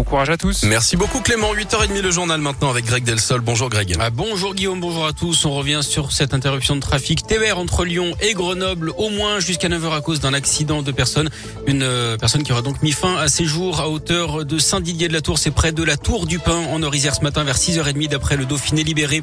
Bon courage à tous. Merci beaucoup Clément. 8h30 le journal maintenant avec Greg Delsol. Bonjour Greg. Ah, bonjour Guillaume, bonjour à tous. On revient sur cette interruption de trafic TER entre Lyon et Grenoble au moins jusqu'à 9h à cause d'un accident de personne. Une euh, personne qui aura donc mis fin à ses jours à hauteur de Saint-Didier de la Tour. C'est près de la Tour du Pin en Orisère ce matin vers 6h30 d'après le Dauphiné libéré.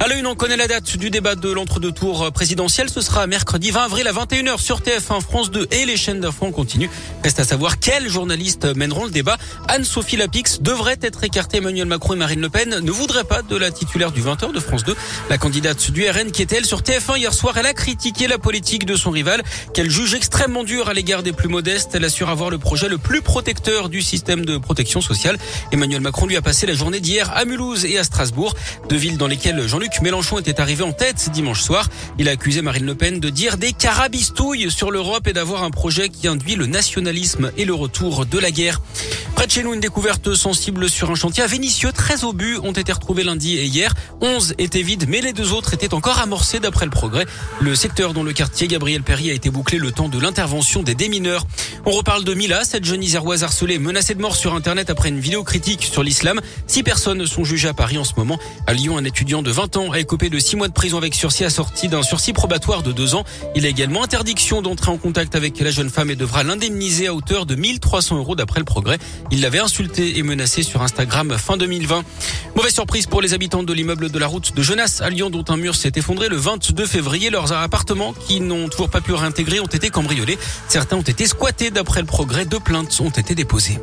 À la une, on connaît la date du débat de l'entre-deux tours présidentiel. Ce sera mercredi 20 avril à 21h sur TF1 France 2 et les chaînes d'infos en continu. Reste à savoir quels journalistes mèneront le débat. Anne-Sophie Lapix devrait être écartée. Emmanuel Macron et Marine Le Pen ne voudraient pas de la titulaire du 20h de France 2. La candidate du RN qui était elle sur TF1 hier soir, elle a critiqué la politique de son rival qu'elle juge extrêmement dure à l'égard des plus modestes. Elle assure avoir le projet le plus protecteur du système de protection sociale. Emmanuel Macron lui a passé la journée d'hier à Mulhouse et à Strasbourg, deux villes dans lesquelles Jean-Luc Mélenchon était arrivé en tête dimanche soir. Il a accusé Marine Le Pen de dire des carabistouilles sur l'Europe et d'avoir un projet qui induit le nationalisme et le retour de la guerre. Près de chez nous, une découverte sensible sur un chantier à Vénissieux. 13 obus ont été retrouvés lundi et hier. 11 étaient vides, mais les deux autres étaient encore amorcés d'après le progrès. Le secteur dont le quartier Gabriel Perry a été bouclé le temps de l'intervention des démineurs. On reparle de Mila, cette jeune iséroise harcelée menacée de mort sur Internet après une vidéo critique sur l'islam. Six personnes sont jugées à Paris en ce moment. À Lyon, un étudiant de 20 ans a écopé de 6 mois de prison avec sursis assorti d'un sursis probatoire de 2 ans. Il a également interdiction d'entrer en contact avec la jeune femme et devra l'indemniser à hauteur de 1300 euros d'après le progrès. Il l'avait insulté et menacé sur Instagram fin 2020. Mauvaise surprise pour les habitants de l'immeuble de la route de Genasse à Lyon dont un mur s'est effondré le 22 février. Leurs appartements qui n'ont toujours pas pu réintégrer ont été cambriolés. Certains ont été squattés d'après le progrès. Deux plaintes ont été déposées.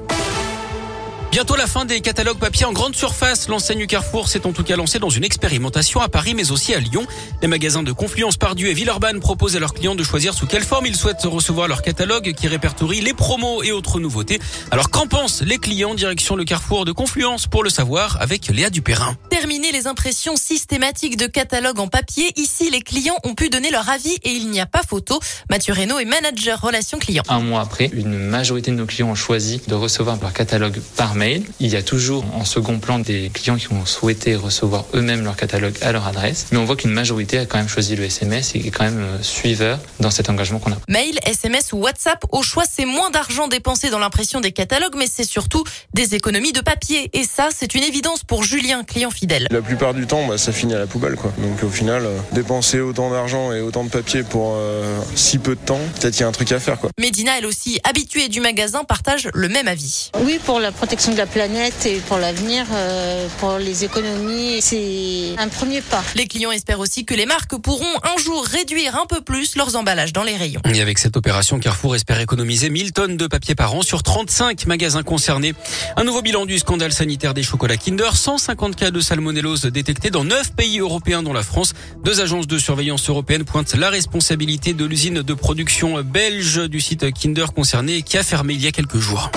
Bientôt la fin des catalogues papier en grande surface. L'enseigne Carrefour s'est en tout cas lancée dans une expérimentation à Paris mais aussi à Lyon. Les magasins de Confluence Pardieu et Villeurbanne proposent à leurs clients de choisir sous quelle forme ils souhaitent recevoir leur catalogue qui répertorie les promos et autres nouveautés. Alors qu'en pensent les clients? Direction le Carrefour de Confluence pour le savoir avec Léa Dupérin. Terminer les impressions systématiques de catalogues en papier. Ici, les clients ont pu donner leur avis et il n'y a pas photo. Mathieu Reynaud est manager relations clients. Un mois après, une majorité de nos clients ont choisi de recevoir leur catalogue par mail il y a toujours en second plan des clients qui ont souhaité recevoir eux-mêmes leur catalogue à leur adresse, mais on voit qu'une majorité a quand même choisi le SMS et est quand même euh, suiveur dans cet engagement qu'on a. Mail, SMS ou WhatsApp, au choix, c'est moins d'argent dépensé dans l'impression des catalogues, mais c'est surtout des économies de papier. Et ça, c'est une évidence pour Julien, client fidèle. La plupart du temps, bah, ça finit à la poubelle. Quoi. Donc au final, euh, dépenser autant d'argent et autant de papier pour euh, si peu de temps, peut-être qu'il y a un truc à faire. Quoi. Médina, elle aussi, habituée du magasin, partage le même avis. Oui, pour la protection de la planète et pour l'avenir, euh, pour les économies, c'est un premier pas. Les clients espèrent aussi que les marques pourront un jour réduire un peu plus leurs emballages dans les rayons. Et avec cette opération, Carrefour espère économiser 1000 tonnes de papier par an sur 35 magasins concernés. Un nouveau bilan du scandale sanitaire des chocolats Kinder. 150 cas de salmonellose détectés dans 9 pays européens dont la France. Deux agences de surveillance européennes pointent la responsabilité de l'usine de production belge du site Kinder concerné qui a fermé il y a quelques jours.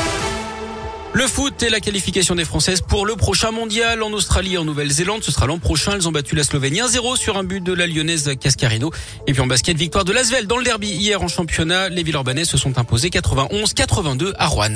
Le foot et la qualification des Françaises pour le prochain mondial en Australie et en Nouvelle-Zélande. Ce sera l'an prochain. Elles ont battu la Slovénie 1-0 sur un but de la lyonnaise Cascarino. Et puis en basket, victoire de Lasvel dans le derby hier en championnat. Les Villeurbanais se sont imposés 91-82 à Rouen.